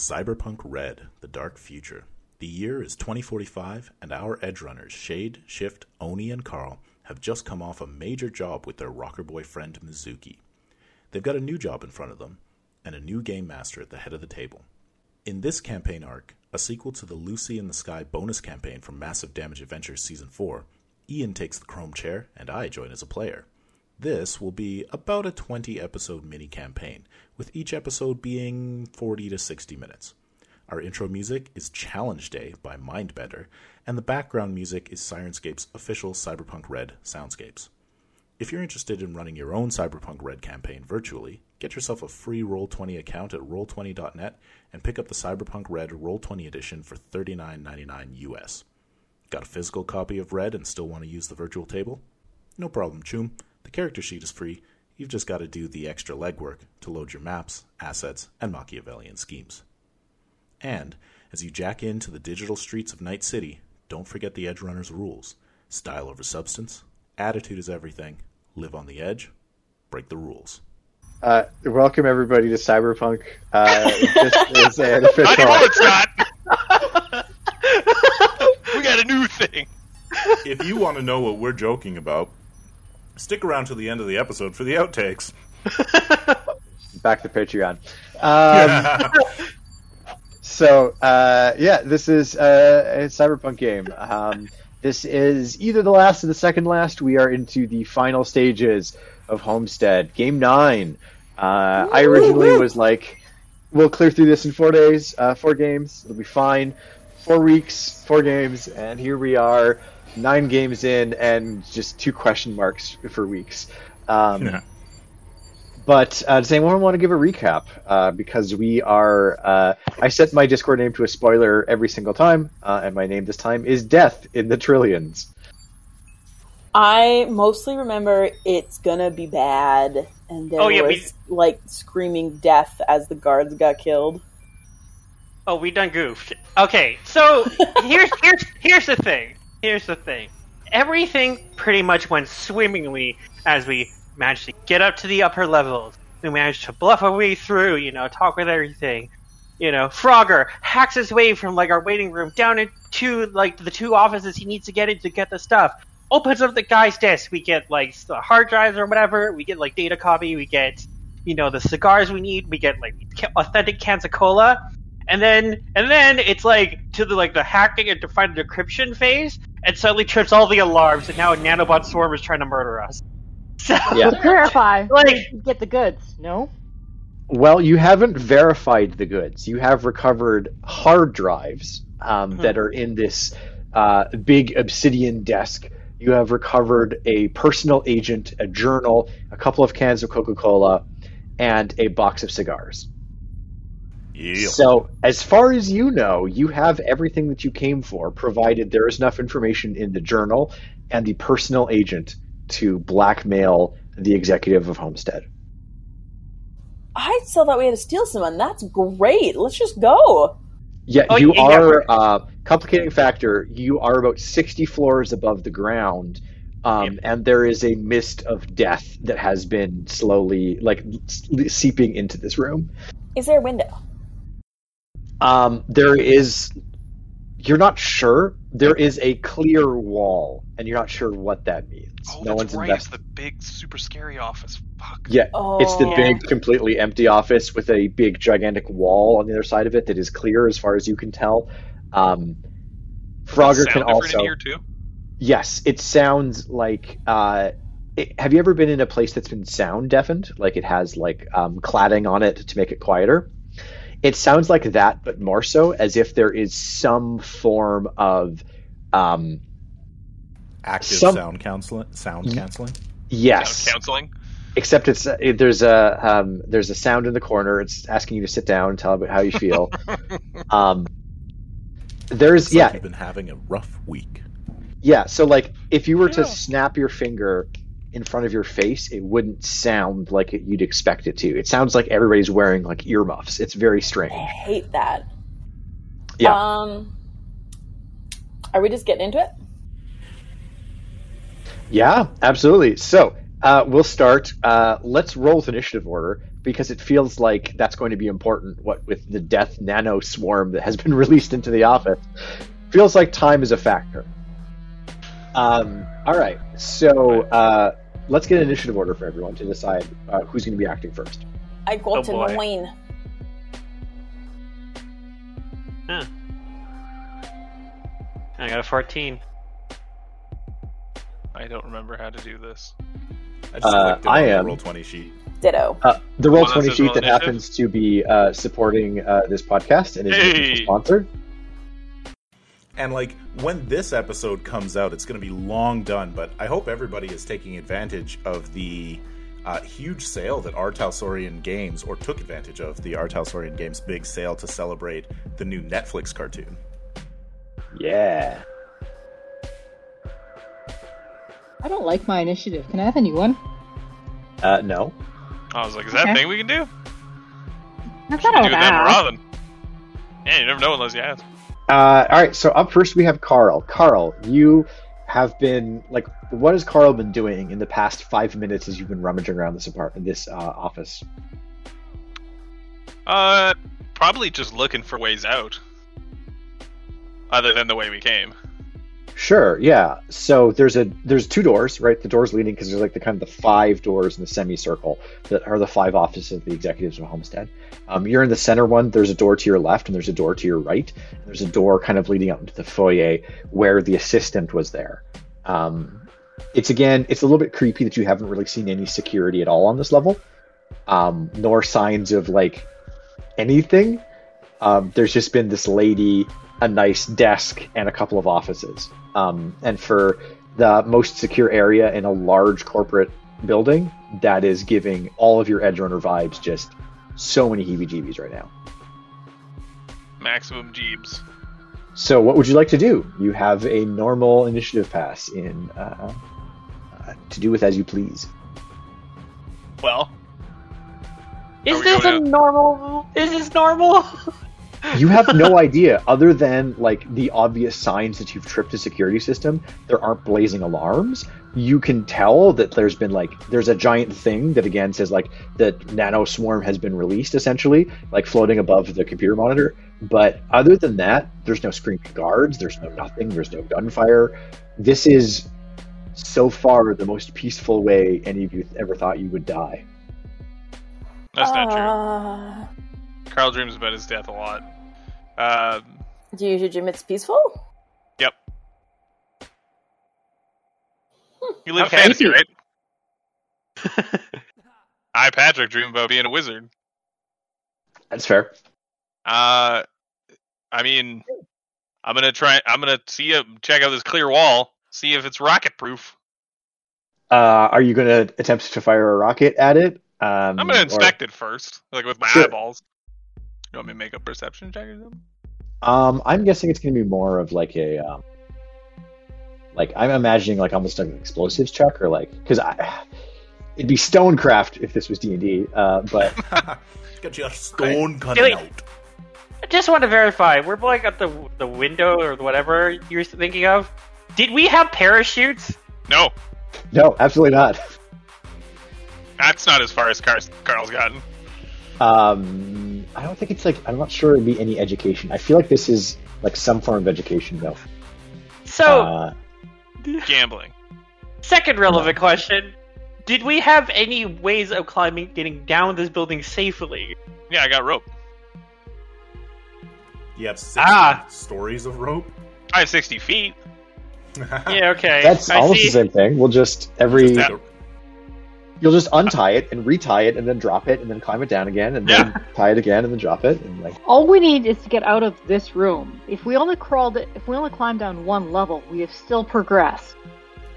Cyberpunk Red, The Dark Future. The year is 2045, and our edge runners, Shade, Shift, Oni, and Carl, have just come off a major job with their rocker boy friend Mizuki. They've got a new job in front of them, and a new game master at the head of the table. In this campaign arc, a sequel to the Lucy in the Sky bonus campaign from Massive Damage Adventures Season 4, Ian takes the Chrome chair, and I join as a player. This will be about a 20 episode mini campaign, with each episode being 40 to 60 minutes. Our intro music is Challenge Day by Mindbender, and the background music is Syrinscape's official Cyberpunk Red soundscapes. If you're interested in running your own Cyberpunk Red campaign virtually, get yourself a free Roll20 account at roll20.net and pick up the Cyberpunk Red Roll20 edition for $39.99 US. Got a physical copy of Red and still want to use the virtual table? No problem, Choom. The character sheet is free. You've just got to do the extra legwork to load your maps, assets, and Machiavellian schemes. And as you jack into the digital streets of Night City, don't forget the Edge Runner's rules style over substance, attitude is everything, live on the edge, break the rules. Uh, welcome everybody to Cyberpunk. Uh, this is an official. I know it's not. we got a new thing. if you want to know what we're joking about, stick around to the end of the episode for the outtakes. Back to Patreon. Um, so uh, yeah, this is uh, a Cyberpunk game. Um, this is either the last or the second last. We are into the final stages of Homestead, Game Nine. Uh, I originally was like, "We'll clear through this in four days, uh, four games. It'll be fine. Four weeks, four games, and here we are, nine games in, and just two question marks for weeks." Um, Yeah. But uh, does anyone want to give a recap? Uh, because we are, uh, I set my Discord name to a spoiler every single time, uh, and my name this time is Death in the Trillions. I mostly remember it's gonna be bad, and there Oh, yeah, we- was like screaming death as the guards got killed. Oh, we done goofed. Okay, so here's here's here's the thing. Here's the thing. Everything pretty much went swimmingly as we managed to get up to the upper levels. We managed to bluff our way through, you know, talk with everything. You know, Frogger hacks his way from like our waiting room down into like the two offices he needs to get in to get the stuff. Opens up the guy's desk. We get like the hard drives or whatever. We get like data copy. We get you know the cigars we need. We get like authentic cans of cola and then and then it's like to the like the hacking and to find the decryption phase, and suddenly trips all the alarms, and now a nanobot swarm is trying to murder us. So Yeah. To purify. Like- get the goods. No. Well, you haven't verified the goods. You have recovered hard drives um, that are in this uh, big obsidian desk. You have recovered a personal agent, a journal, a couple of cans of Coca Cola, and a box of cigars. Yeah. So, as far as you know, you have everything that you came for, provided there is enough information in the journal and the personal agent to blackmail the executive of Homestead. I still thought we had to steal someone. That's great. Let's just go. Yeah, Oh, you yeah, are uh, complicating factor. You are about sixty floors above the ground, um, and there is a mist of death that has been slowly, like, s- seeping into this room. Is there a window? Um, there is. You're not sure. There is a clear wall, and you're not sure what that means. Oh, no that's one's right. invested. It's the big, super scary office. Fuck. Yeah, it's the Oh. big, completely empty office with a big, gigantic wall on the other side of it that is clear as far as you can tell. Um, Frogger can also. in here too. Yes, it sounds like. Uh, it, have you ever been in a place that's been sound deafened? Like it has like um, cladding on it to make it quieter. It sounds like that, but more so, as if there is some form of. Um, Active Some- sound counseling. Sound canceling. yes, Sound counseling. except it's it, there's a um, there's a sound in the corner. It's asking you to sit down and tell about how you feel. um, there's It's yeah like you've been having a rough week. Yeah, so like if you were to snap your finger in front of your face, it wouldn't sound like it, you'd expect it to. It sounds like everybody's wearing like earmuffs. It's very strange. I hate that. Yeah. Um, are we just getting into it? Yeah, absolutely. So uh, we'll start. Uh, let's roll with initiative order because it feels like that's going to be important. What with the death nano swarm that has been released into the office, feels like time is a factor. Um, all right, so uh, let's get an initiative order for everyone to decide uh, who's going to be acting first. I got Oh, to boy. nine. I got a 14. I don't remember how to do this. I just Uh, clicked it I on the am- roll twenty sheet. Ditto. Uh, the roll Well, that twenty says sheet that initiative. happens to be uh, supporting uh, this podcast and is Hey! sponsored. And like when this episode comes out, it's going to be long done. But I hope everybody is taking advantage of the uh, huge sale that R. Talsorian Games, or took advantage of the R. Talsorian Games big sale to celebrate the new Netflix cartoon. Yeah. I don't like my initiative. Can I have a new one? Uh, no. I was like, is that Okay. a thing we can do? I Should thought I do that more ask. Yeah, you never know unless you ask. Uh, all right. So up first we have Carl. Carl, you have been like, what has Carl been doing in the past five minutes as you've been rummaging around this apartment, this uh, office? Uh, probably just looking for ways out. Other than the way we came. Sure. Yeah. So there's a there's two doors, right? The doors leading because there's like the kind of the five doors in the semicircle that are the five offices of the executives of Homestead. Um, you're in the center one. There's a door to your left, and there's a door to your right. There's a door kind of leading up into the foyer where the assistant was there. Um, it's again, it's a little bit creepy that you haven't really seen any security at all on this level, um, nor signs of like anything. Um, there's just been this lady, a nice desk, and a couple of offices. Um, and for the most secure area in a large corporate building, that is giving all of your Edge Runner vibes just so many heebie-jeebies right now. Maximum Jeebs. So, what would you like to do? You have a normal initiative pass in uh, uh, to do with as you please. Well, Is we this a going normal? Is this normal? You have no idea, other than like the obvious signs that you've tripped a security system. There aren't blazing alarms. You can tell that there's been like there's a giant thing that again says like the nano swarm has been released, essentially, like floating above the computer monitor. But other than that, there's no screaming guards. There's no nothing. There's no gunfire. This is so far the most peaceful way any of you ever thought you would die. that's not true. Ah. Carl dreams about his death a lot. Um, do you use your gym? It's peaceful. yep. You live Okay. fantasy, right? I, Patrick, dream about being a wizard. That's fair. Uh, I mean, I'm gonna try. I'm gonna see it. Check out this clear wall. See if it's rocket proof. Uh, are you going to attempt to fire a rocket at it? Um, I'm gonna or- inspect it first, like with my Sure. eyeballs. You want me to make a perception check or something? Um, I'm guessing it's going to be more of like a, um, like I'm imagining like almost like an explosives check or like because I, it'd be stonecraft if this was D and D, uh, but Got your stone cutting Really? out. I just want to verify. We're blowing out the the window or whatever you're thinking of. Did we have parachutes? No, no, absolutely not. that's not as far as Carl's gotten. Um, I don't think it's like I'm not sure it'd be any education. I feel like this is like some form of education though. So, Uh, Gambling. second relevant question: Did we have any ways of climbing, getting down this building safely? Yeah, I got rope. You have six Ah. stories of rope. I have 60 feet. Yeah, okay. that's I almost see. the same thing. We'll just every Just take a- you'll just untie it and retie it and then drop it and then climb it down again and then tie it again and then drop it and like All we need is to get out of this room. If we only crawled, it if we only climbed down one level, we have still progressed.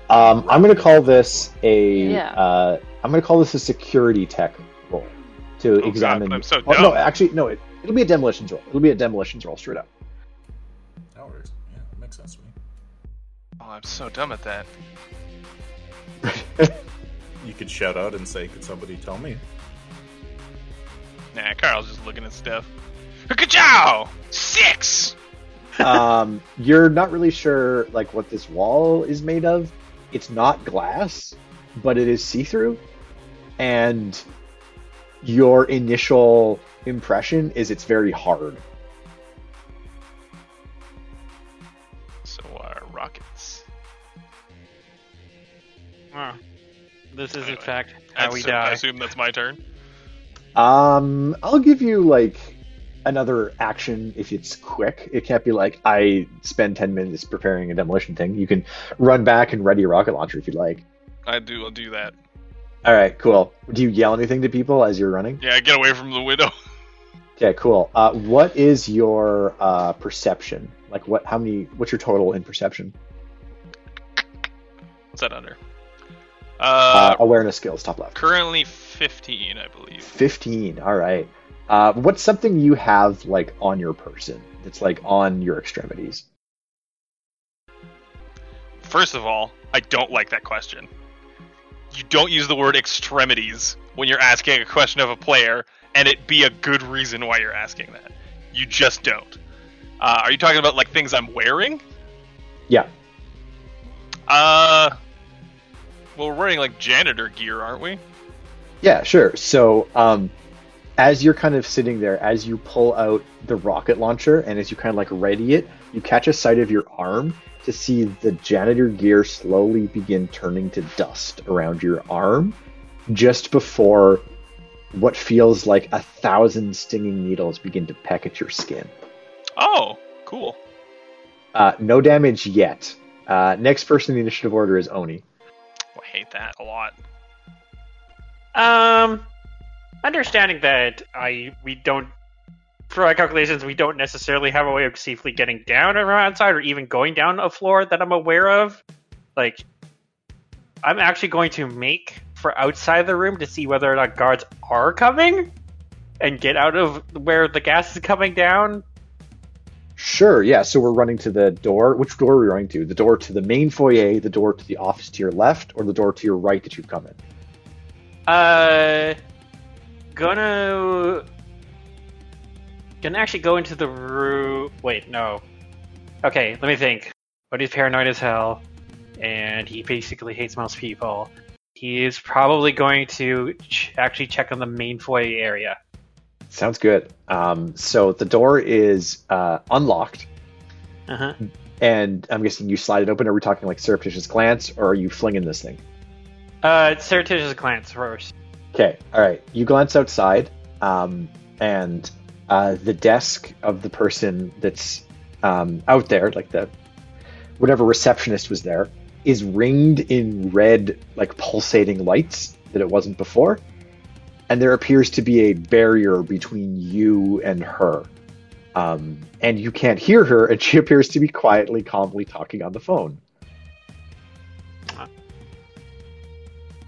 Um, I'm going to call this a. Yeah. Uh, I'm going to call this a security tech roll to Oh, examine. but I'm so Oh, no, actually, no. It, it'll be a demolitions roll. It'll be a demolitions roll straight up. That works. Yeah, makes sense to me. Oh, I'm so dumb at that. You could shout out and say, "Could somebody tell me?" Nah, Carl's just looking at stuff. Ka-chow! Six! um, you're not really sure like what this wall is made of. It's not glass. but it is see through, and your initial impression is it's very hard. So uh, rockets. Huh. This is in Anyway, fact I how we assume, I die. assume that's my turn. Um, I'll give you like another action if it's quick. It can't be like I spend ten minutes preparing a demolition thing. You can run back and ready a rocket launcher if you'd like. I do. I'll do that. All right, cool. Do you yell anything to people as you're running? Yeah, get away from the window. Okay, cool. Uh, what is your uh, perception? Like, what? How many? What's your total in perception? What's that under? Uh, Uh, awareness skills, top left. currently 15, I believe. Fifteen. All right. Uh, what's something you have like on your person that's like on your extremities? First of all, I don't like that question. You don't use the word extremities when you're asking a question of a player, and it be a good reason why you're asking that. You just don't. Uh, are you talking about like things I'm wearing? Yeah. Uh, well, we're wearing like janitor gear, aren't we? Yeah, sure. So, um, as you're kind of sitting there, as you pull out the rocket launcher and as you kind of like ready it, you catch a sight of your arm to see the janitor gear slowly begin turning to dust around your arm just before what feels like a thousand stinging needles begin to peck at your skin. Oh, cool. Uh, no damage yet. Uh, next person in the initiative order is Oni. I hate that a lot. Um, understanding that I we don't, for our calculations, we don't necessarily have a way of safely getting down or outside, or even going down a floor that I'm aware of. Like, I'm actually going to make for outside the room to see whether or not guards are coming, and get out of where the gas is coming down. Sure, yeah. So we're running to the door. Which door are we running to? The door to the main foyer, the door to the office to your left, or the door to your right that you've come in? Uh, gonna gonna actually go into the room. Wait, no. Okay, let me think. But he's paranoid as hell, and he basically hates most people. He is probably going to ch- actually check on the main foyer area. Sounds good. Um, so the door is uh, unlocked, Uh huh. and I'm guessing you slide it open. Are we talking like surreptitious glance, or are you flinging this thing? Uh, surreptitious glance first. Okay, all right. You glance outside, um, and uh, the desk of the person that's um, out there, like the whatever receptionist was there, is ringed in red, like pulsating lights that it wasn't before, and there appears to be a barrier between you and her. Um, and you can't hear her, and she appears to be quietly, calmly talking on the phone.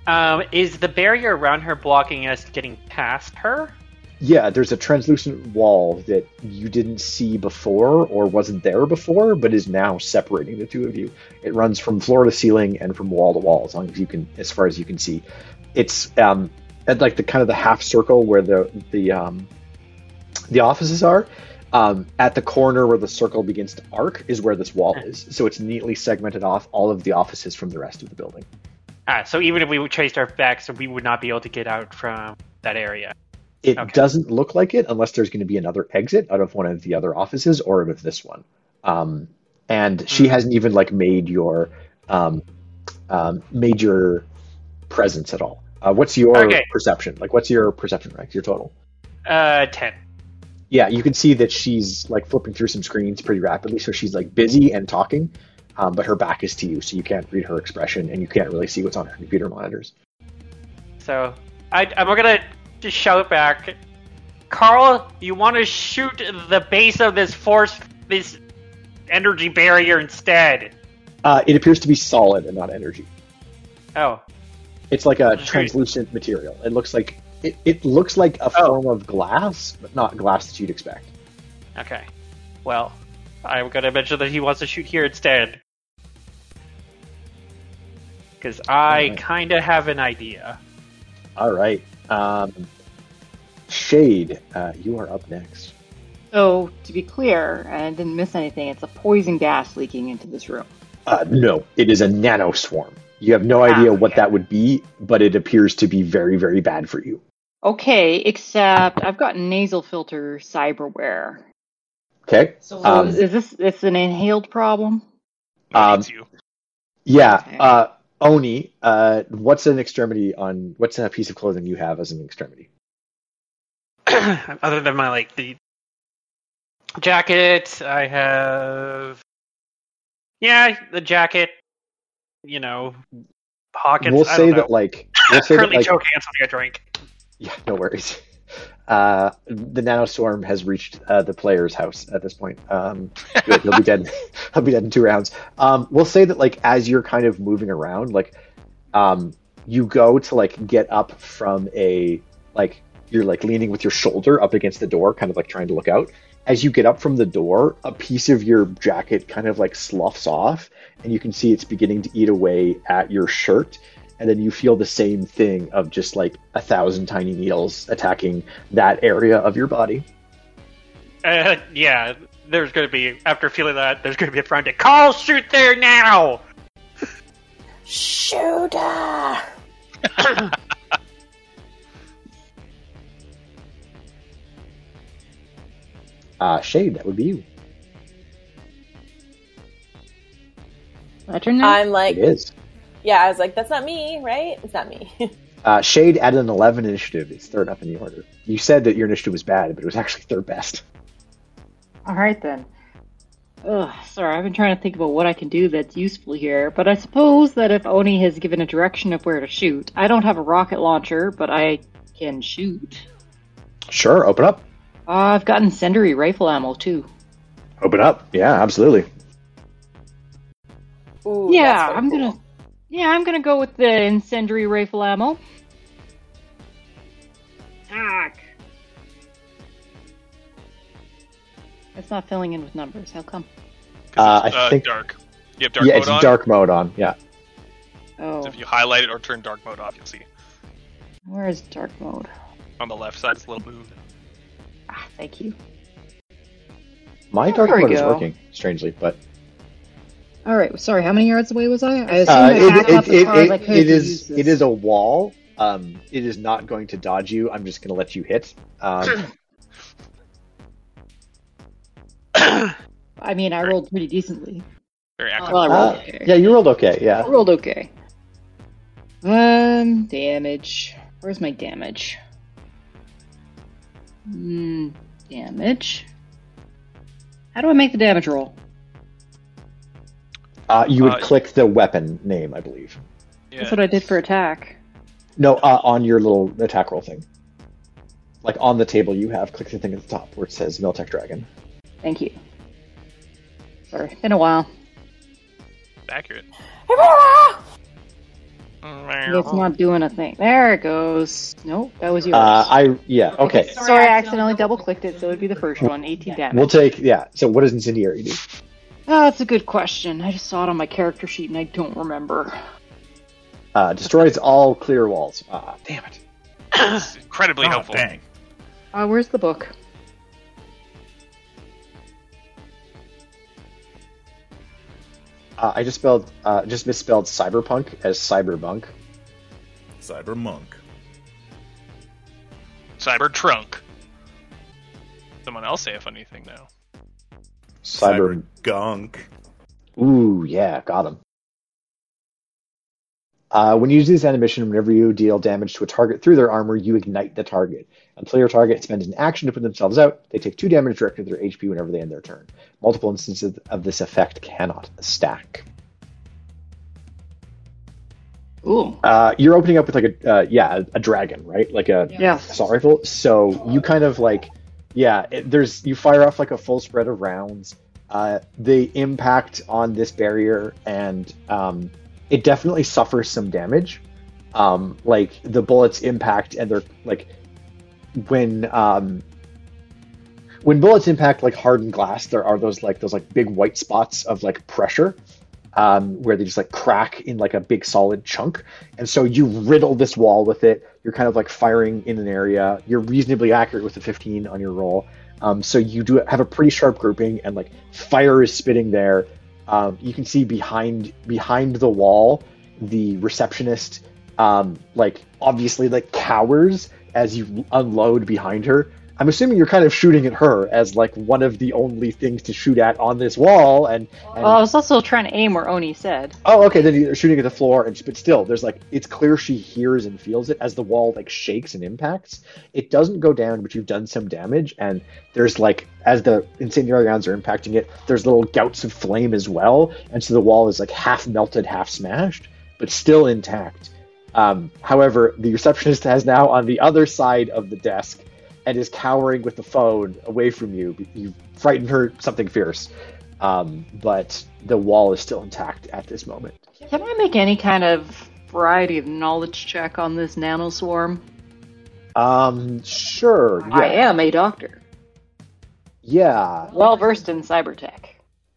Um, is the barrier around her blocking us getting past her? Yeah, there's a translucent wall that you didn't see before or wasn't there before, but is now separating the two of you. It runs from floor to ceiling and from wall to wall, as long as you can, as far as you can see. It's um, at like the kind of the half circle where the the um, the offices are. Um, at the corner where the circle begins to arc is where this wall is. So it's neatly segmented off all of the offices from the rest of the building. Ah, so even if we traced our backs, we would not be able to get out from that area. It Okay. doesn't look like it unless there's going to be another exit out of one of the other offices or out of this one. Um, and she Mhm. hasn't even like made your um, um, made your presence at all. Uh, what's your Okay. perception? Like, what's your perception rank? Your total? Uh, ten. Yeah, you can see that she's like flipping through some screens pretty rapidly. So she's like busy and talking, um, but her back is to you, so you can't read her expression and you can't really see what's on her computer monitors. So I, I'm gonna just shout back, Carl. You want to shoot the base of this force, this energy barrier instead? Uh, it appears to be solid and not energy. Oh, It's like a translucent material. It looks like it, it looks like a Oh. form of glass, but not glass that you'd expect. okay. Well, I'm gonna mention that he wants to shoot here instead. Because I Alright. kind of have an idea. All right. Um, Shade, uh, you are up next. So, to be clear, and I didn't miss anything, it's a poison gas leaking into this room. Uh, no, it is a nano swarm. You have no idea Ah, what that would be, but it appears to be very, very bad for you. Okay, except I've got nasal filter cyberware. Okay. So So Um, is this it's an inhaled problem? Um, you. Yeah. Okay. Uh, Oni, uh, what's an extremity on? What's a piece of clothing you have as an extremity? Other than my like the jacket, I have yeah, the jacket. You know, pockets. we'll say know. that like we'll say that currently like choking on something I drank. yeah, no worries. Uh, the nanostorm has reached uh, the player's house at this point. Um, good, he'll be dead. he'll be dead in two rounds. Um, we'll say that like as you're kind of moving around, like um, you go to like get up from a like you're like leaning with your shoulder up against the door, kind of like trying to look out. As you get up from the door, a piece of your jacket kind of like sloughs off, and you can see it's beginning to eat away at your shirt. And then you feel the same thing of just like a thousand tiny needles attacking that area of your body. Uh, yeah, there's gonna be after feeling that, there's gonna be a frantic call. Shoot there now. Shooter! Uh, Shade, that would be you. My turn now. I'm like, It is. yeah, I was like, that's not me, right? It's not me. Uh, Shade added an 11 initiative. It's third up in the order. You said that your initiative was bad, but it was actually third best. All right then. Ugh, sorry, I've been trying to think about what I can do that's useful here, but I suppose that if Oni has given a direction of where to shoot, I don't have a rocket launcher, but I can shoot. Sure, open up. Uh, I've got incendiary rifle ammo too. Open up. Yeah, absolutely. Ooh, yeah, that's I'm cool. gonna. Yeah, I'm gonna go with the incendiary rifle ammo. Fuck. It's not filling in with numbers. How come? Uh, it's, I think- dark. You have dark yeah, mode it's on. dark mode on. Yeah. Oh, So if you highlight it or turn dark mode off, you'll see where is dark mode? on the left side. It's a little move. Ah, thank you. My Oh, dark there mode is working, strangely, but All right. Sorry. How many yards away was I? I assumed uh, I it, backed it, as it, far as I it, could it to is use it this. is a wall. Um, it is not going to dodge you. I'm just going to let you hit. Um, I mean, I rolled pretty decently. Very active. Well, I rolled uh, okay. yeah, you rolled okay. Yeah. I rolled okay. Um, damage. Where's my damage? Hmm, damage. How do I make the damage roll? Uh, you would Uh, click the weapon name, I believe. yeah. That's what I did for attack. No, uh, on your little attack roll thing. Like on the table you have, click the thing at the top where it says Militech Dragon. Thank you. Sorry, been a while. accurate. It's not doing a thing. There it goes. Nope, that was yours. Uh, I yeah okay. Sorry, I accidentally double clicked it, so it'd be the first one. 18 damage. We'll take yeah. So what does incendiary do? Oh, that's a good question. I just saw it on my character sheet and I don't remember. Uh, destroys all clear walls. Ah, damn it. It's incredibly Oh, helpful. dang. Uh, where's the book? Uh, I just spelled uh, just misspelled cyberpunk as cyberbunk. Cyber monk. Cyber trunk. Someone else say a funny thing now. Cyber. gunk. Ooh, yeah, got him. Uh, when you use this animation, whenever you deal damage to a target through their armor, you ignite the target. Until your target spends an action to put themselves out, they take two damage directed to their HP whenever they end their turn. Multiple instances of this effect cannot stack. Ooh. Uh, you're opening up with like a uh, yeah a, a dragon, right? Like a Yeah. assault rifle. So you kind of like, yeah, it, there's you fire off like a full spread of rounds. Uh, they impact on this barrier, and um, it definitely suffers some damage. Um, like the bullets impact, and they're like when um, when bullets impact like hardened glass, there are those like those like big white spots of like pressure. Um, where they just like crack in like a big solid chunk, and so you riddle this wall with it. You're kind of like firing in an area. You're reasonably accurate with the 15 on your roll. Um, so you do have a pretty sharp grouping, and like fire is spitting there. Um, you can see behind behind the wall the receptionist, um, like obviously like cowers as you unload behind her. I'm assuming you're kind of shooting at her as like one of the only things to shoot at on this wall, and, and Well, I was also trying to aim where Oni said. Oh, okay. Then you're shooting at the floor, and but still, there's like it's clear she hears and feels it as the wall like shakes and impacts. It doesn't go down, but you've done some damage, and there's like as the incendiary rounds are impacting it, there's little gouts of flame as well, and so the wall is like half melted, half smashed, but still intact. Um, however, the receptionist has now on the other side of the desk and is cowering with the phone away from you. You frightened her something fierce, um, but the wall is still intact at this moment. Can I make any kind of variety of knowledge check on this nanoswarm? Um, sure. Yeah. I am a doctor, Yeah, well versed in cybertech.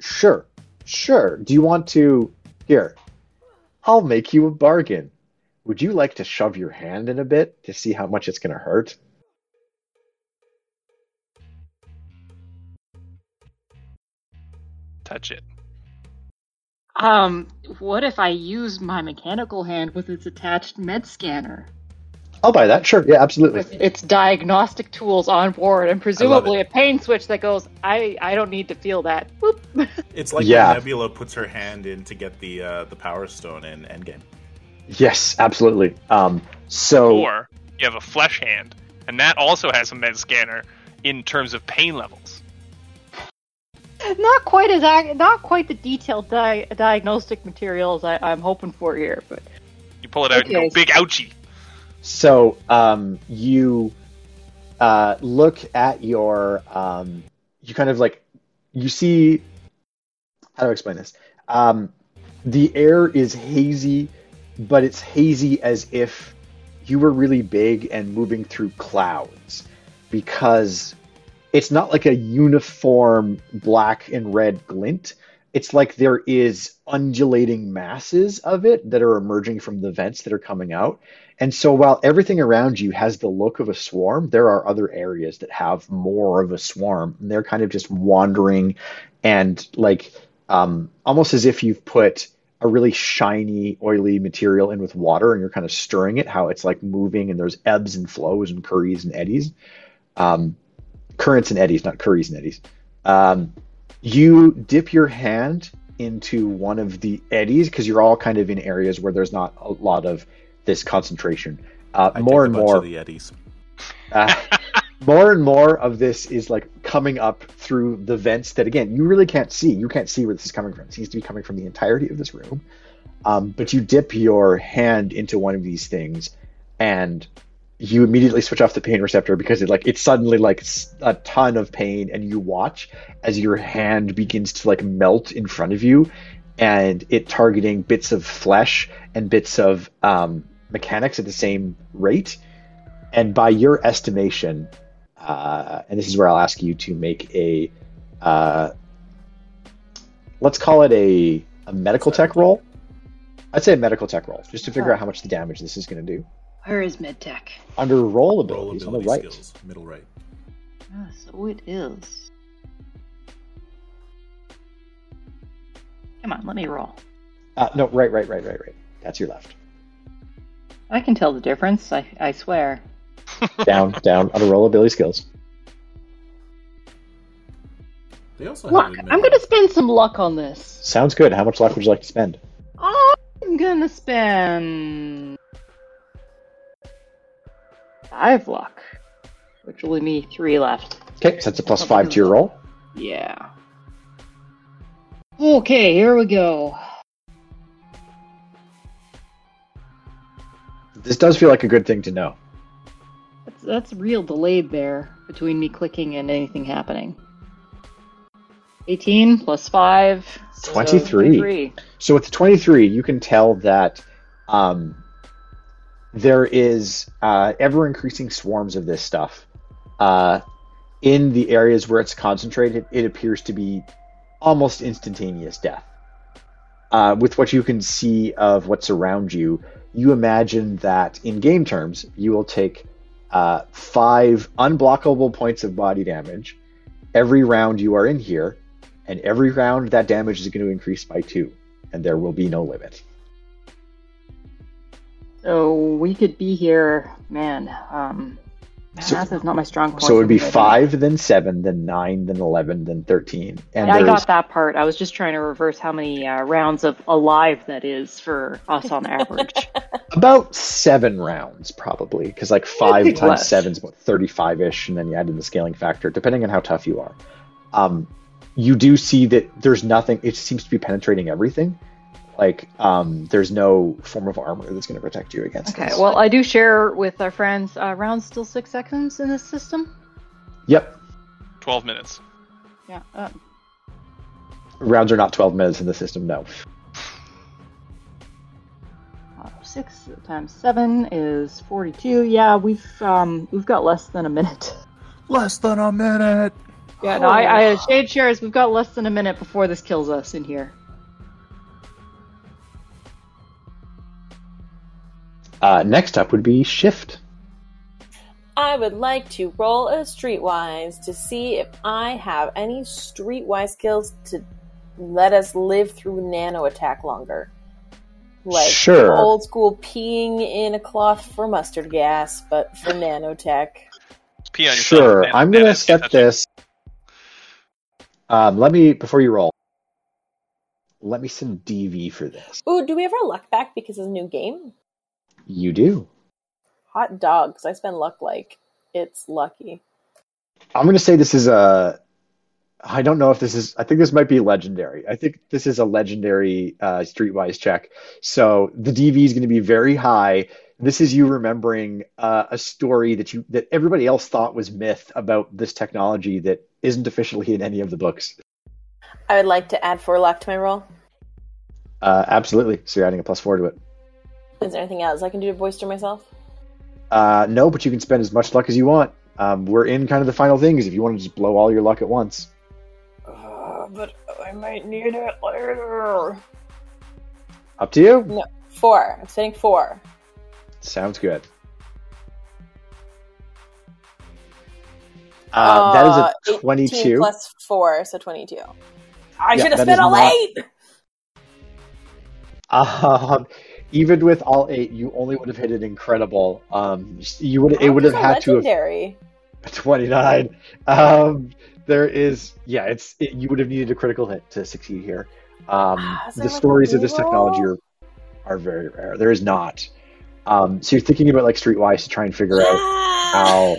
sure. Sure. Do you want to? Here, I'll make you a bargain. Would you like to shove your hand in a bit to see how much it's going to hurt? Touch it. Um, what if I use my mechanical hand with its attached med scanner? I'll buy that. Sure. Yeah, absolutely. With its diagnostic tools on board and presumably a pain switch that goes, I, I don't need to feel that. Boop. It's like Yeah. Nebula puts her hand in to get the uh, the Power Stone in Endgame. Yes, absolutely. Um, so Or you have a flesh hand, and that also has a med scanner in terms of pain levels. not quite as ac- not quite the detailed di- diagnostic materials I, I'm hoping for here, but You pull it out and Okay. go, big ouchie. So um, you uh, look at your, um, you kind of like, you see, how do I explain this? Um, the air is hazy, but it's hazy as if you were really big and moving through clouds because it's not like a uniform black and red glint. It's like there is undulating masses of it that are emerging from the vents that are coming out. And so while everything around you has the look of a swarm, there are other areas that have more of a swarm. And they're kind of just wandering and like um, almost as if you've put a really shiny, oily material in with water and you're kind of stirring it, how it's like moving and there's ebbs and flows and curries and eddies. Um, currents and eddies, not curries and eddies. Um, you dip your hand into one of the eddies because you're all kind of in areas where there's not a lot of this concentration. Uh, more and more, of the Eddies. uh, more and more of this is like coming up through the vents that again you really can't see. You can't see where this is coming from. It seems to be coming from the entirety of this room. Um, but you dip your hand into one of these things, and you immediately switch off the pain receptor because it like it's suddenly like a ton of pain, and you watch as your hand begins to like melt in front of you, and it targeting bits of flesh and bits of um, mechanics at the same rate. And by your estimation, uh, and this is where I'll ask you to make a, uh, let's call it a, a medical tech roll. I'd say a medical tech roll, just to figure out how much the damage this is going to do. where is medtech? Under roll abilities on the right. skills, middle right. Ah, so it is. Come on, let me roll. Uh, no, right, right, right, right, right. That's your left. I can tell the difference. I, I swear. Down, down. Under roll ability skills. They also Luck. have a I'm gonna spend some luck on this. Sounds good. How much luck would you like to spend? I'm gonna spend five luck, which will leave me three left. Okay, so that's a plus five to your roll. Yeah. Okay, here we go. This does feel like a good thing to know. That's, that's real delayed there between me clicking and anything happening. 18 plus 5. so 23. 23. So with 23, you can tell that um, there is uh, ever increasing swarms of this stuff. Uh, in the areas where it's concentrated, it appears to be almost instantaneous death. Uh, with what you can see of what's around you, you imagine that in game terms, you will take uh, five unblockable points of body damage every round you are in here, and every round that damage is going to increase by two and there will be no limit. So we could be here, man. Um, So- math is not my strong point. So it would be but- five, then seven, then nine, then eleven, then thirteen. And I got that part. I was just trying to reverse how many uh, rounds of alive that is for us on average. about seven rounds, probably, because like five times less. seven is about thirty-five ish, and then you add in the scaling factor, depending on how tough you are. Um, you do see that there's nothing. It seems to be penetrating everything. Like, um, there's no form of armor that's going to protect you against okay, this. well, I do share with our friends. Uh, rounds still six seconds in this system. Yep, Twelve minutes. Yeah. Uh, rounds are not twelve minutes in the system. No. uh, six times seven is forty-two. Yeah, we've um we've got less than a minute. Less than a minute. Yeah, no, I, I shade shares. We've got less than a minute before this kills us in here. Uh, next up would be shift. I would like to roll a streetwise to see if I have any streetwise skills to let us live through nano attack longer. Like Sure. old school peeing in a cloth for mustard gas, but for nanotech. Pee on yourself. Sure, Man- I'm gonna that's- that's- set this. Um, let me before you roll. Let me send DV for this. Ooh, do we have our luck back because it's a new game? You do. Hot dog, 'cause I spend luck like it's lucky. I'm gonna say this is a. I don't know if this is. I think this might be legendary. I think this is a legendary uh, streetwise check. So the DV is going to be very high. This is you remembering uh, a story that you that everybody else thought was myth about this technology that isn't officially in any of the books. I would like to add four luck to my roll. Uh, absolutely. So you're adding a plus four to it. Is there anything else I can do to bolster myself? Uh, no, but you can spend as much luck as you want. Um, we're in kind of the final things. If you want to just blow all your luck at once, Uh, but I might need it later. up to you. No, four. I'm setting four. Sounds good. Uh, that is Uh, a 22. plus four, so twenty-two. I Yeah, should have spent is all not- eight. Um, even with all eight, you only would have hit it incredible. Um, you would it would have had to have legendary. 29. Um, there is yeah, it's it, you would have needed a critical hit to succeed here. Um, Ah, the stories of this technology are are very rare. There is not. Um, so you're thinking about like Streetwise to try and figure out how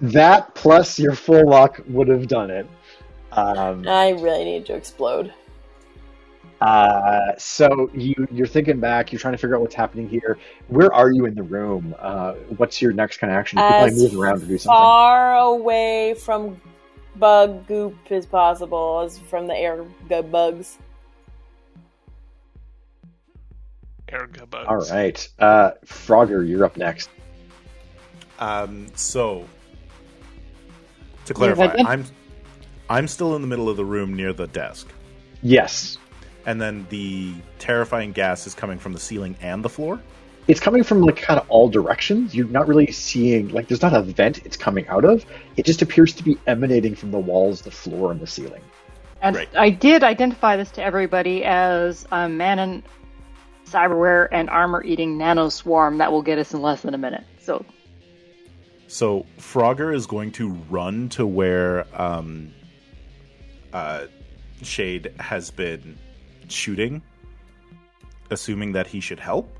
that plus your full luck would have done it. Um, I really need to explode. Uh, so you you're thinking back, you're trying to figure out what's happening here. Where are you in the room? Uh, what's your next kind of action? You can probably As move around to do something. Far away from bug goop as possible, as from the air gu- bugs. Erga bugs. All right, uh, Frogger, you're up next. Um, so to clarify, I'm I'm still in the middle of the room near the desk, Yes, and then the terrifying gas is coming from the ceiling and the floor. it's coming from like kind of all directions. You're not really seeing like there's not a vent it's coming out of. It just appears to be emanating from the walls, the floor, and the ceiling. And Right. I did identify this to everybody as a man in cyberware and armor eating nano swarm that will get us in less than a minute. So So Frogger is going to run to where um, uh, Shade has been shooting, assuming that he should help.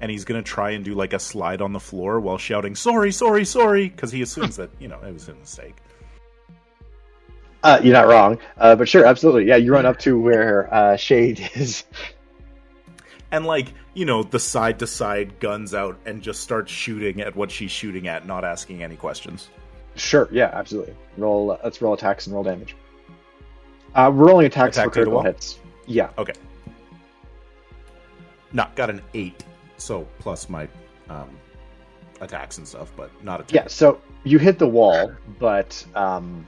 And he's going to try and do like a slide on the floor while shouting, sorry, sorry, sorry, because he assumes that, you know, it was a mistake. Uh, you're not wrong, uh, but sure, absolutely, yeah. You run up to where uh, Shade is. And like, you know, the side to side guns out and just start shooting at what she's shooting at, not asking any questions. Sure, yeah, absolutely. Roll. Uh, let's roll attacks and roll damage. Uh, we're rolling attacks Attack for critical hits. Yeah, Okay. Not got an eight, so plus my um, attacks and stuff, but not a two. yeah. So you hit the wall, but um,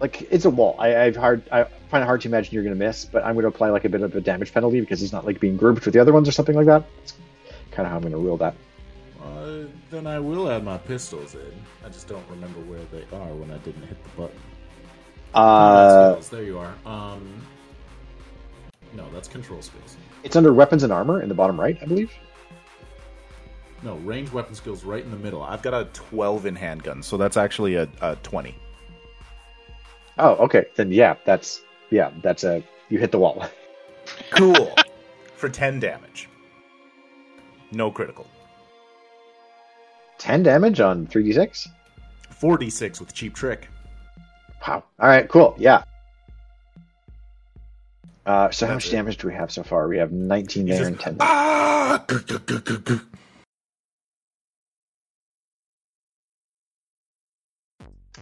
like it's a wall. I, I've hard. I find it hard to imagine you're going to miss, but I'm going to apply like a bit of a damage penalty because he's not like being grouped with the other ones or something like that. It's kind of how I'm going to rule that. Uh, then I will add my pistols in. I just don't remember where they are when I didn't hit the button. Uh, skills. There you are. Um, no, that's control skills. it's under weapons and armor in the bottom right, I believe. No, range weapon skills right in the middle. I've got a 12 in handgun, so that's actually a, a 20. Oh, okay. Then yeah, that's yeah, that's a you hit the wall. Cool. For 10 damage. No critical. Ten damage on three d six. 46 with cheap trick. Wow. All right. Cool. Yeah. Uh, so how much damage do we have so far? We have 19 there and 10. Ah!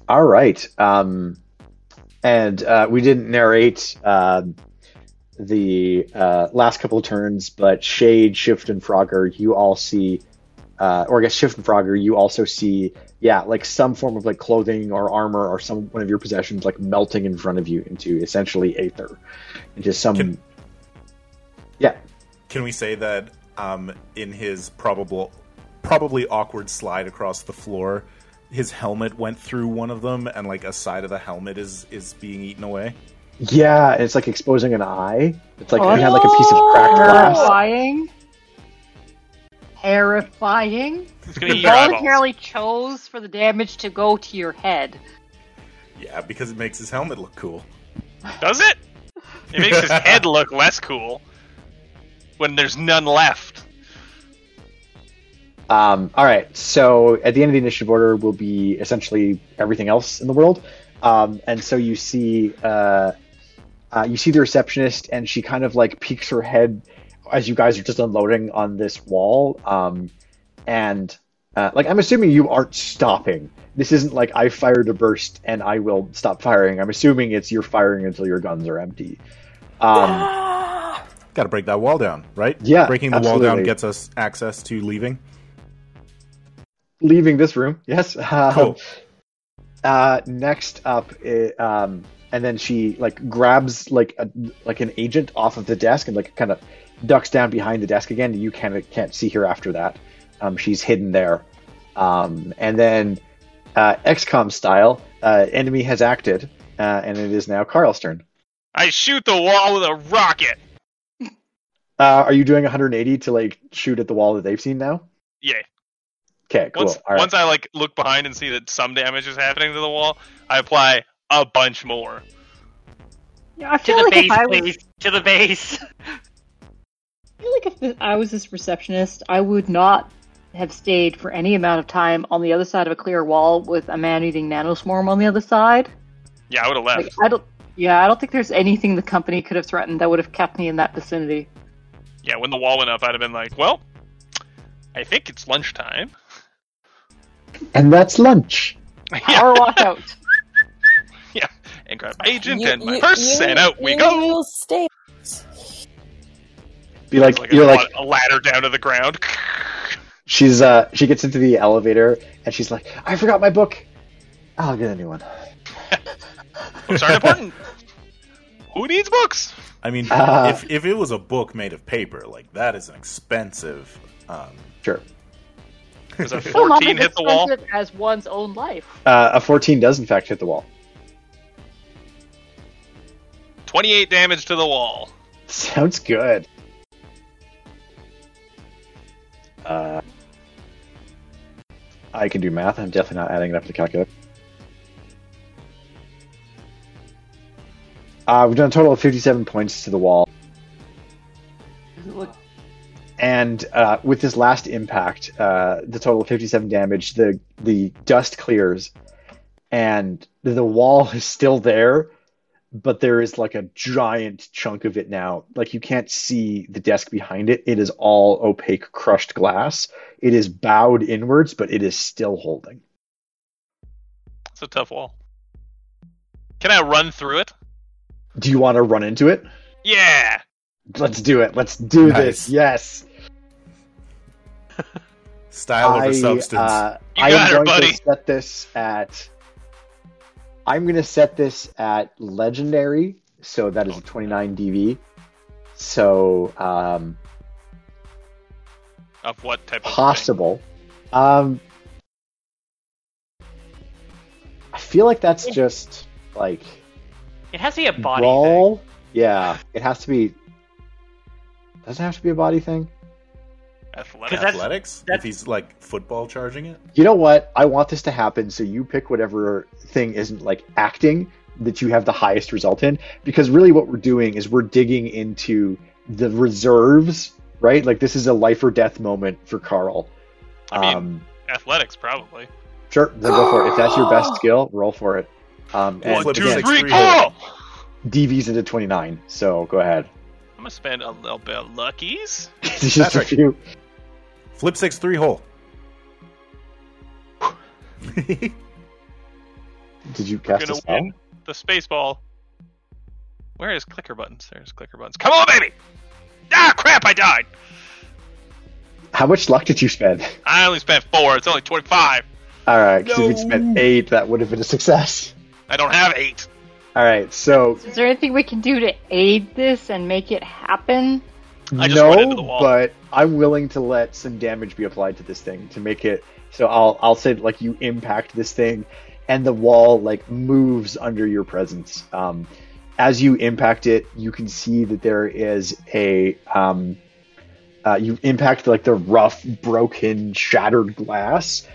All right. Um, and uh, we didn't narrate uh, the uh, last couple of turns, but Shade, Shift, and Frogger, you all see, uh, or I guess Shift and Frogger, you also see, yeah, like some form of like clothing or armor or some one of your possessions like melting in front of you into essentially aether, into some. Can- yeah. Can we say that um, in his probable, probably awkward slide across the floor, his helmet went through one of them, and like a side of the helmet is is being eaten away? Yeah, it's like exposing an eye. It's like Oh, you had like a piece of cracked glass. Terrifying. Terrifying. It's gonna You eat your eyeballs. voluntarily chose for the damage to go to your head. Yeah, because it makes his helmet look cool. Does it? It makes his head look less cool when there's none left. Um, all right, so at the end of the initiative order will be essentially everything else in the world, um, and so you see uh, uh, you see the receptionist, and she kind of like peeks her head as you guys are just unloading on this wall, um, and uh, like I'm assuming you aren't stopping. This isn't like I fired a burst and I will stop firing. I'm assuming it's you're firing until your guns are empty. Um! Got to break that wall down, right? Yeah, breaking the wall down gets us access to leaving. leaving this room. Yes. Um, Cool. Uh, next up, i- um, and then she like grabs like a like an agent off of the desk and like kind of ducks down behind the desk again. You kind of can't see her after that. Um, she's hidden there. Um, and then uh, XCOM style, uh, enemy has acted, uh, and it is now Carl's turn. I shoot the wall with a rocket. Uh, are you doing 180 to like shoot at the wall that they've seen now? Yeah. Okay, cool. Once All right. once I like look behind and see that some damage is happening to the wall, I apply a bunch more. Yeah, I To the like base, I was, please. To the base. I feel like if I was this receptionist, I would not have stayed for any amount of time on the other side of a clear wall with a man-eating nanoswarm on the other side. Yeah, I would have left. Like, I don't. Yeah, I don't think there's anything the company could have threatened that would have kept me in that vicinity. Yeah, when the wall went up, I'd have been like, well, I think it's lunchtime. and that's lunch. yeah, Power watch out. yeah, and grab my agent You- and my you- purse, you- and out we you go. will stay. Be like, like you're a, like a ladder down to the ground. She's uh she gets into the elevator and she's like, I forgot my book. I'll get a new one. Books aren't important. Who needs books? I mean, Uh, if if it was a book made of paper, like that is an expensive. Um, Sure. Does a 14 as hit the wall? as one's own life. Uh, a 14 does in fact hit the wall. 28 damage to the wall. Sounds good. Uh, I can do math. I'm definitely not adding it up to the calculator. Uh, we've done a total of 57 points to the wall. Look, and uh, with this last impact, uh, the total of 57 damage, the the dust clears, and the wall is still there, but there is like a giant chunk of it now. Like you can't see the desk behind it. It is all opaque, crushed glass. It is bowed inwards, but it is still holding. It's a tough wall. Can I run through it? Do you want to run into it? Yeah. Let's do it. Let's do Nice. this. Yes. style over I, substance. Uh, You I am her, going buddy. to set this at. I'm going to set this at legendary, so that is a 29 DV. So um, Of what type of possible. Um, I feel like that's just like It has to be a body brawl. Yeah, it has to be. Doesn't have to be a body thing? Athletics. that's- Athletics? that's- if he's like football charging it? You know what? I want this to happen, so you pick whatever thing isn't like acting that you have the highest result in. Because really, what we're doing is we're digging into the reserves, right? Like this is a life or death moment for Carl. I mean- um, Athletics, probably. sure, then go for it. If that's your best skill, roll for it. Um, and One, flip two, six, three, three, go! DV's into twenty nine. So go ahead. I'm gonna spend a little bit of luckies. It's just a few. Flip six three hole. Did you cast a spell? the space ball. Where is clicker buttons? There's clicker buttons. Come on, baby! Ah, crap! I died. How much luck did you spend? I only spent four. It's only twenty-five. All right, because if you'd spent eight, that would have been a success. I don't have eight. All right, so Is there anything we can do to aid this and make it happen? I just no, went into the wall. but I'm willing to let some damage be applied to this thing to make it. So I'll I'll say like you impact this thing, and the wall like moves under your presence. Um, as you impact it, you can see that there is a um, uh, you impact like the rough, broken, shattered glass.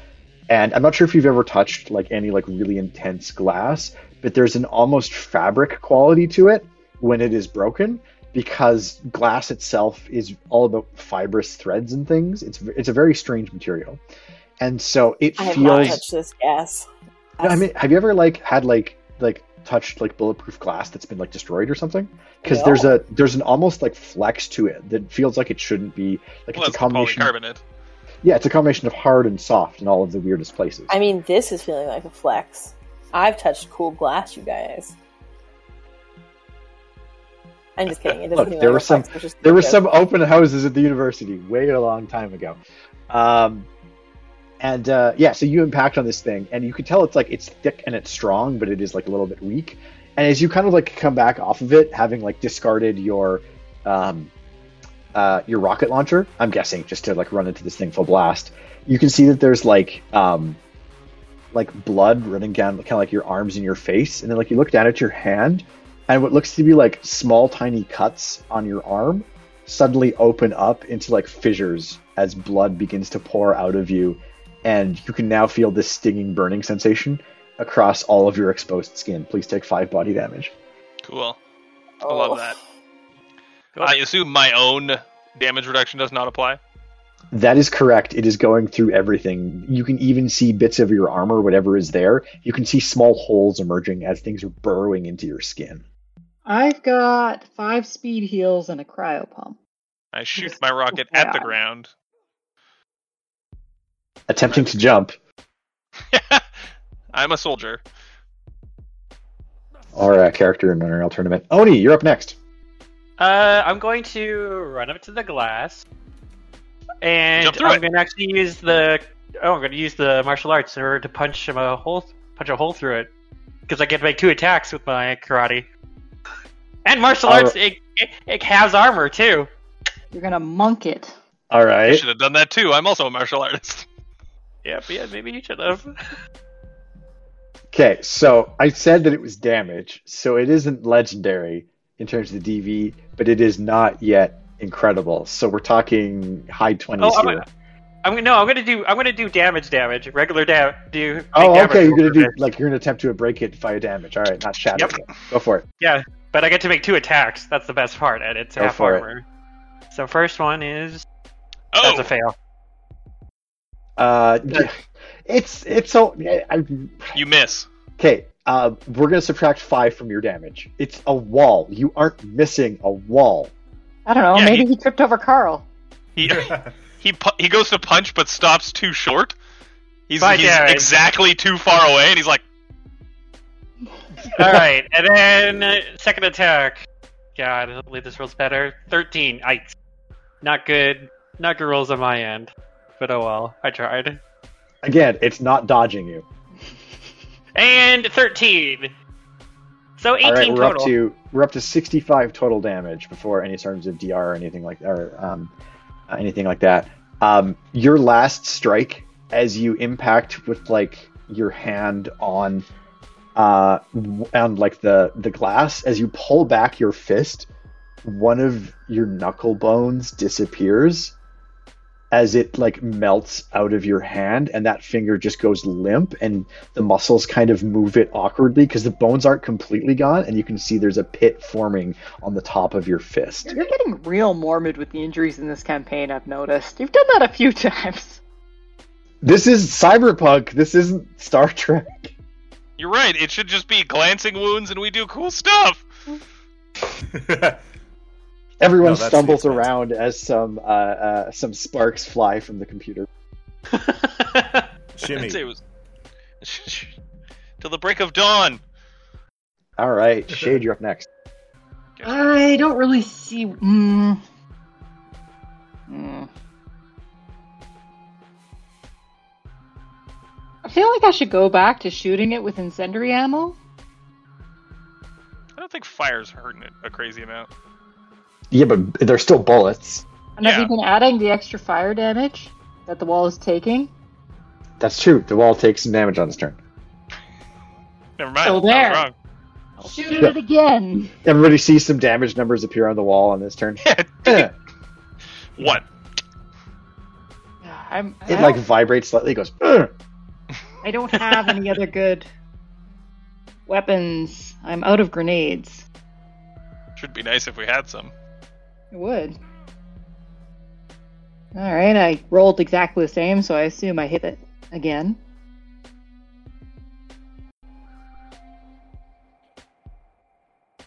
And I'm not sure if you've ever touched like any like really intense glass, but there's an almost fabric quality to it when it is broken because glass itself is all about fibrous threads and things. It's it's a very strange material, and so it I have not feels. touched this gas. I mean, have you ever like had like like touched like bulletproof glass that's been like destroyed or something? Because No. there's a there's an almost like flex to it that feels like it shouldn't be. Like Well, it's it's a combination. polycarbonate. Yeah, it's a combination of hard and soft in all of the weirdest places. I mean, this is feeling like a flex. I've touched cool glass, you guys. I'm just kidding. It doesn't Look, there were some- there were some open houses at the university way a long time ago. Um, and uh, yeah, so you impact on this thing, and you can tell it's like it's thick and it's strong, but it is like a little bit weak. And as you kind of like come back off of it, having like discarded your um, uh, your rocket launcher, I'm guessing just to like run into this thing full blast, you can see that there's like um, like blood running down kind of like your arms and your face, and then like you look down at your hand, and what looks to be like small tiny cuts on your arm suddenly open up into like fissures as blood begins to pour out of you and you can now feel this stinging burning sensation across all of your exposed skin please take five body damage Cool. I Oh. love that. I assume my own damage reduction does not apply. that is correct it is going through everything you can even see bits of your armor whatever is there you can see small holes emerging as things are burrowing into your skin I've got five speed heals and a cryo pump. I shoot Just my rocket at the ground. attempting to jump I'm a soldier. our uh, character in Unreal Tournament Oni you're up next Uh, I'm going to run up to the glass, and I'm it. going to actually use the. Oh, I'm going to use the martial arts in order to punch him a hole, punch a hole through it, because I get to make two attacks with my karate. And martial All arts, it, it, it has armor too. You're gonna monk it. All right. I should have done that too. I'm also a martial artist. Yeah, but yeah, maybe you should have. Okay, so I said that it was damage, so it isn't legendary in terms of the DV, but it is not yet incredible. So we're talking high twenties Oh, I'm here. gonna, I'm gonna no, I'm gonna do I'm gonna do damage, damage, regular damage. Do Oh, damage okay. You're gonna do for like you're gonna attempt to break it via damage. All right, not shatter. Yep. Go for it. Yeah, but I get to make two attacks. That's the best part, and it's Go half for it. So first one is Oh, that's a fail. Uh, it's it's so. I, you miss. okay. Uh, we're gonna subtract five from your damage. It's a wall. You aren't missing a wall. I don't know. Yeah, maybe he- he tripped over Carl. He he pu- he goes to punch but stops too short. He's, he's exactly too far away, and he's like, All right, and then uh, second attack. God, hopefully this rolls better. Thirteen. I, not good. Not good rolls on my end, but oh well. I tried. Again, it's not dodging you. And thirteen. So eighteen All right, we're total. up to we're up to 65 total damage before any sorts of DR or anything like or um, anything like that. Um, your last strike, as you impact with like your hand on uh, on like the the glass, as you pull back your fist, one of your knuckle bones disappears, as it like melts out of your hand and that finger just goes limp and the muscles kind of move it awkwardly because the bones aren't completely gone and you can see there's a pit forming on the top of your fist. You're getting real morbid with the injuries in this campaign, I've noticed. You've done that a few times. This is cyberpunk. This isn't Star Trek. You're right. It should just be glancing wounds, and we do cool stuff. Everyone No, stumbles around as some uh, uh, some sparks fly from the computer. Shimmy. I'd say it was till the break of dawn. All right, Shade, you're up next. I don't really see. Mm, mm. I feel like I should go back to shooting it with incendiary ammo. I don't think fire's hurting it a crazy amount. Yeah, but they're still bullets. And have you been adding the extra fire damage that the wall is taking? That's true. The wall takes some damage on its turn. Never mind. Still I was there. wrong. I'll shoot it again. Everybody sees some damage numbers appear on the wall on this turn. it What? I'm, I, like vibrates slightly. It goes. "Ugh." I don't have any other good weapons. I'm out of grenades. Should be nice if we had some. It would. Alright, I rolled exactly the same, so I assume I hit it again.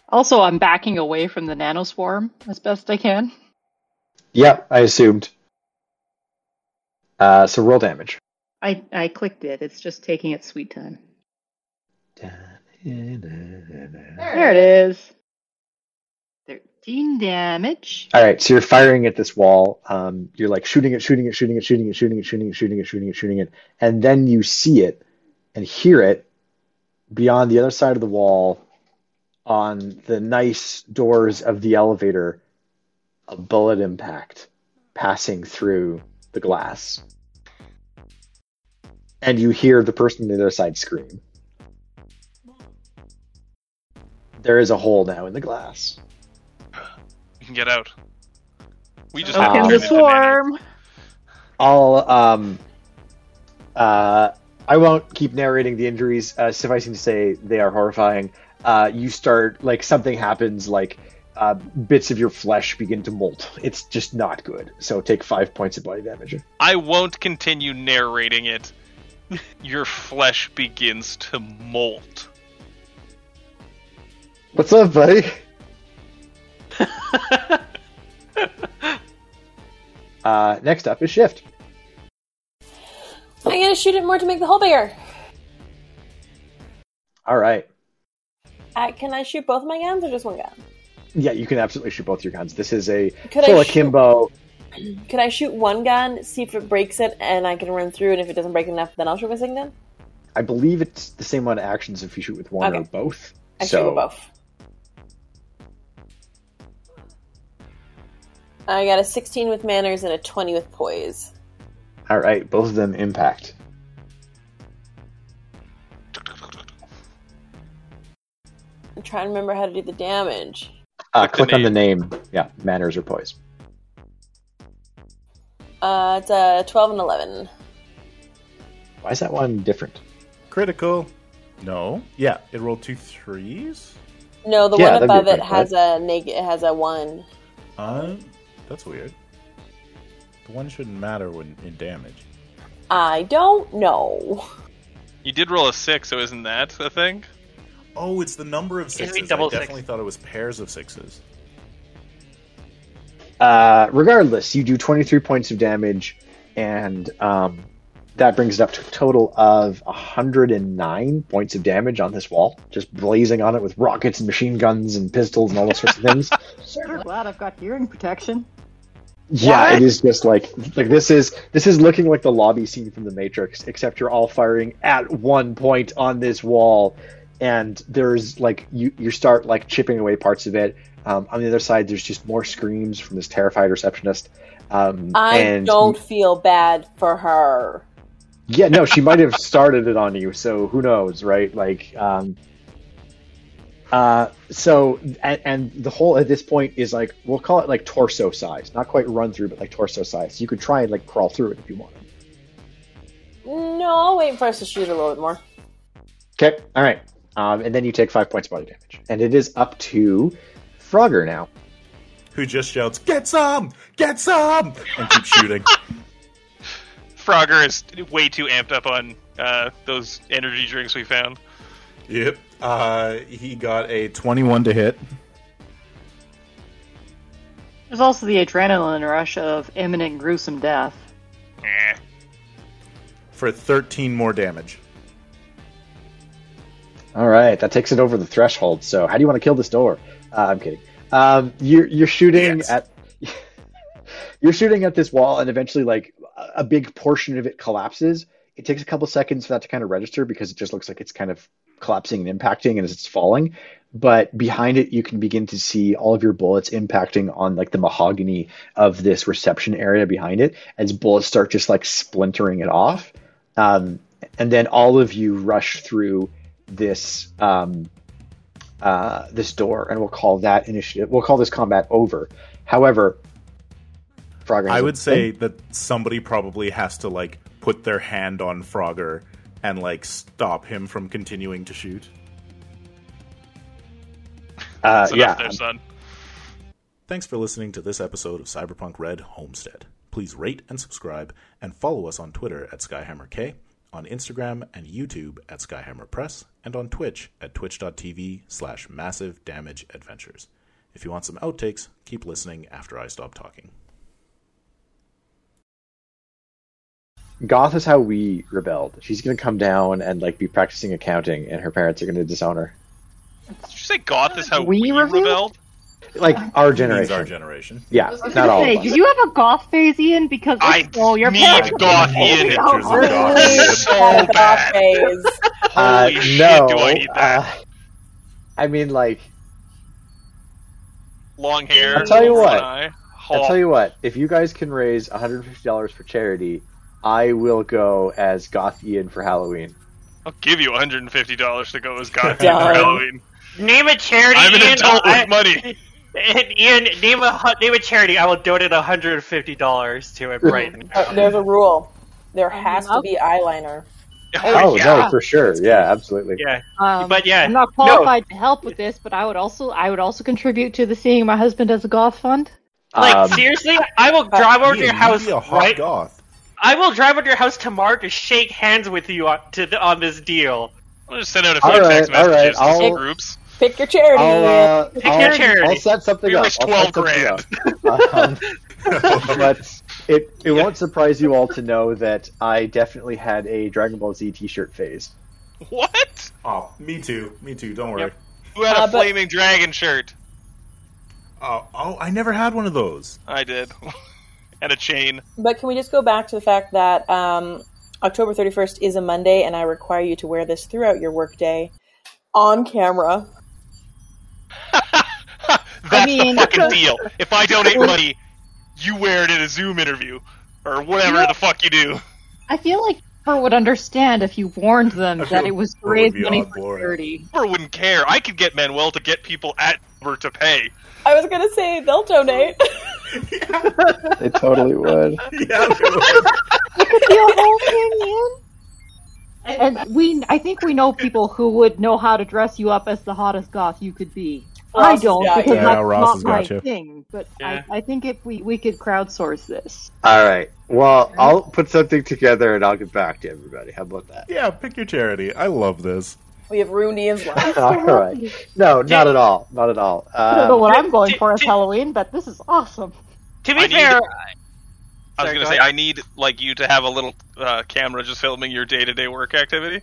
Also, I'm backing away from the nanoswarm as best I can. Yeah, I assumed. Uh, so roll damage. I, I clicked it, it's just taking its sweet time. There it is. 13 damage. All right, so you're firing at this wall. Um, you're like shooting it, shooting it, shooting it, shooting it, shooting it, shooting it, shooting it, shooting it, shooting it, and then you see it and hear it beyond the other side of the wall on the nice doors of the elevator. A bullet impact passing through the glass, and you hear the person on the other side scream. There is a hole now in the glass. We can get out. We just Oh, have to the swarm! I'll um uh I won't keep narrating the injuries. Uh, sufficing to say, they are horrifying. Uh, you start like something happens, like uh, bits of your flesh begin to molt. It's just not good. So take five points of body damage. I won't continue narrating it. Your flesh begins to molt. What's up, buddy? Uh, next up is shift. I'm gonna shoot it more to make the hole bigger. All right. Uh, can I shoot both my guns or just one gun? Yeah, you can absolutely shoot both your guns. This is a Could I full shoot- akimbo. Could I shoot one gun, see if it breaks it, and I can run through, and if it doesn't break enough, then I'll shoot my second gun? I believe it's the same amount of actions if you shoot with one or both. I so shoot with both. I got a 16 with manners and a 20 with poise. all right, both of them impact. I'm trying to remember how to do the damage. Uh, Click the click on the name. Yeah, manners or poise. Uh, it's a 12 and 11. Why is that one different? Critical. No. Yeah, it rolled two threes. No, the Yeah, one that'd be above it different, has a neg- it has a one. Uh, that's weird. The one shouldn't matter when in damage. I don't know. You did roll a six, so isn't that a thing? Oh, it's the number of It'd sixes. double I six. definitely thought it was pairs of sixes. Uh, regardless, you do 23 points of damage, and um, that brings it up to a total of 109 points of damage on this wall, just blazing on it with rockets and machine guns and pistols and all those sorts of things. Sure glad I've got hearing protection. Yeah, What? it is just like like this is this is looking like the lobby scene from the Matrix, except you're all firing at one point on this wall, and there's like you you start like chipping away parts of it. Um, on the other side, there's just more screams from this terrified receptionist. Um, I and don't feel bad for her. Yeah, no, she might have started it on you, so who knows, right? Like, um, Uh, so and, and the hole at this point is like we'll call it like torso size, not quite run through, but like torso size. You could try and like crawl through it if you want. No, I'll wait for us to shoot a little bit more. Okay, all right. Um, and then you take five points body damage, and it is up to Frogger now. Who just shouts, "Get some! Get some!" and keeps shooting. Frogger is way too amped up on uh, those energy drinks we found. Yep. Uh, he got a 21 to hit. There's also the adrenaline rush of imminent gruesome death. Eh. for 13 more damage. All right, that takes it over the threshold. So, how do you want to kill this door? Uh, I'm kidding. Um, you're you're shooting Yes. at you're shooting at this wall, and eventually, like a- big portion of it collapses. It takes a couple seconds for that to kind of register because it just looks like it's kind of collapsing and impacting, and as it's falling. But behind it, you can begin to see all of your bullets impacting on like the mahogany of this reception area behind it, as bullets start just like splintering it off. Um, and then all of you rush through this um, uh, this door, and we'll call that initiative. We'll call this combat over. However, Frogger, has I a- would say that somebody probably has to like put their hand on Frogger and like stop him from continuing to shoot. uh, So yeah, that's their son. Thanks for listening to this episode of Cyberpunk Red Homestead. Please rate and subscribe and follow us on Twitter at SkyhammerK, on Instagram and YouTube at Skyhammer Press, and on Twitch at twitch.tv slash massive damage adventures. If you want some outtakes, keep listening after I stop talking. Goth is how we rebelled. She's gonna come down and like be practicing accounting, and her parents are gonna disown her. Did you say goth is how We we, revealed? rebelled? Like our Means generation. our generation. yeah, not all say, of us. did you have a goth phase, Ian? Because I if your need parents goth Ian. Pictures of Oh, Goth. So Had a bad. phase. Uh, Holy shit, no, do I need that? uh, I mean, like, Long hair. I'll tell you what. eye. I'll tell you what. If you guys can raise $150 for charity, I will go as Goth Ian for Halloween. I'll give you $150 to go as goth Done. for Halloween. Name a charity. I'm an adult with money. Ian, name a name a charity. I will donate hundred and fifty dollars to it right now. There's a rule. There has to be eyeliner. Oh, yeah. no, for sure. Yeah, absolutely. Yeah, Um, But yeah, I'm not no. qualified to help with this, but I would also I would also contribute to the seeing my husband as a goth fund. like Um, seriously, I will drive over to your house a hot right. goth. I will drive over to your house tomorrow to shake hands with you on, to on this deal. I'll just send out a few All right, text all right, messages to some I'll- groups. Pick your charity. I'll, uh, Pick I'll, your charity. I'll set something We up. raised I'll 12 something up. Um, but it, it won't surprise you all to know that I definitely had a Dragon Ball Z T-shirt phase. What? Oh, me too. Me too. Don't worry. Yep. Who had Uh, a but- flaming dragon shirt? Oh, oh, I never had one of those. I did. and a chain. But can we just go back to the fact that um, October 31st is a Monday, and I require you to wear this throughout your workday on camera. That's mean- the fucking deal. If I donate money, you wear it in a Zoom interview. Or whatever You know- the fuck you do. I feel like Her would understand if you warned them I that feel it was to raise money for charity. Uber wouldn't care. I could get Manuel to get people at Uber to pay. I was gonna say they'll donate. They totally would. yeah, Your whole thing, Ian? And we, I think we know people who would know how to dress you up as the hottest goth you could be. Ross I don't got because. Yeah, that's Ross not has my got you. thing. But Yeah. I, I think if we we could crowdsource this. All right. Well, I'll put something together and I'll get back to everybody. How about that? yeah. Pick your charity. I love this. we have ruined Ian's life. All right. No, not at all. Not at all. I don't know Um, what I'm going for as Halloween, but this is awesome. To be I need- fair, I was Sorry, gonna go say ahead. I need like you to have a little uh, camera just filming your day to day work activity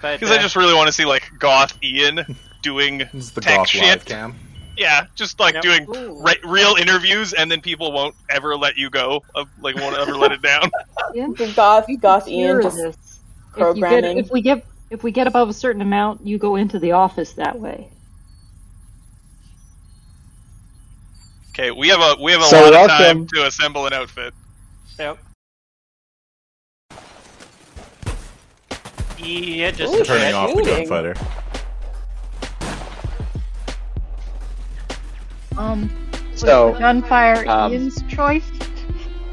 but, because I uh, just really want to see like Goth Ian doing the tech shit. live cam. Yeah, just like Yep. doing re- real interviews, and then people won't ever let you go. uh, Like won't ever let it down. Goth, Goth Ian just this. If, you get, programming. if we get if we get above a certain amount, you go into the office that way. Okay, we have a we have a So lot of time to assemble an outfit. Yep. Yeah, just Ooh, Turning off the gunfighter. Um, So, gunfire um, Ian's choice?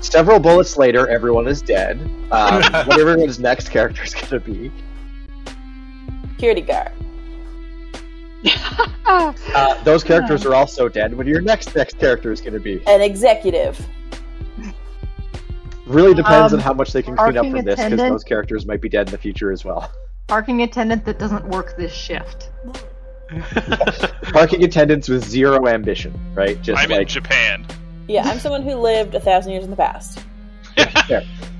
several bullets later, everyone is dead. Um, what everyone's next character is going to be. Security guard. Uh, those characters are also dead. What your next next character is going to be. An executive. Really depends Um, on how much they can clean up parking from this, because those characters might be dead in the future as well. Parking attendant that doesn't work this shift. Parking attendants with zero ambition, right? Just I'm in like Japan. Yeah, I'm someone who lived a thousand years in the past.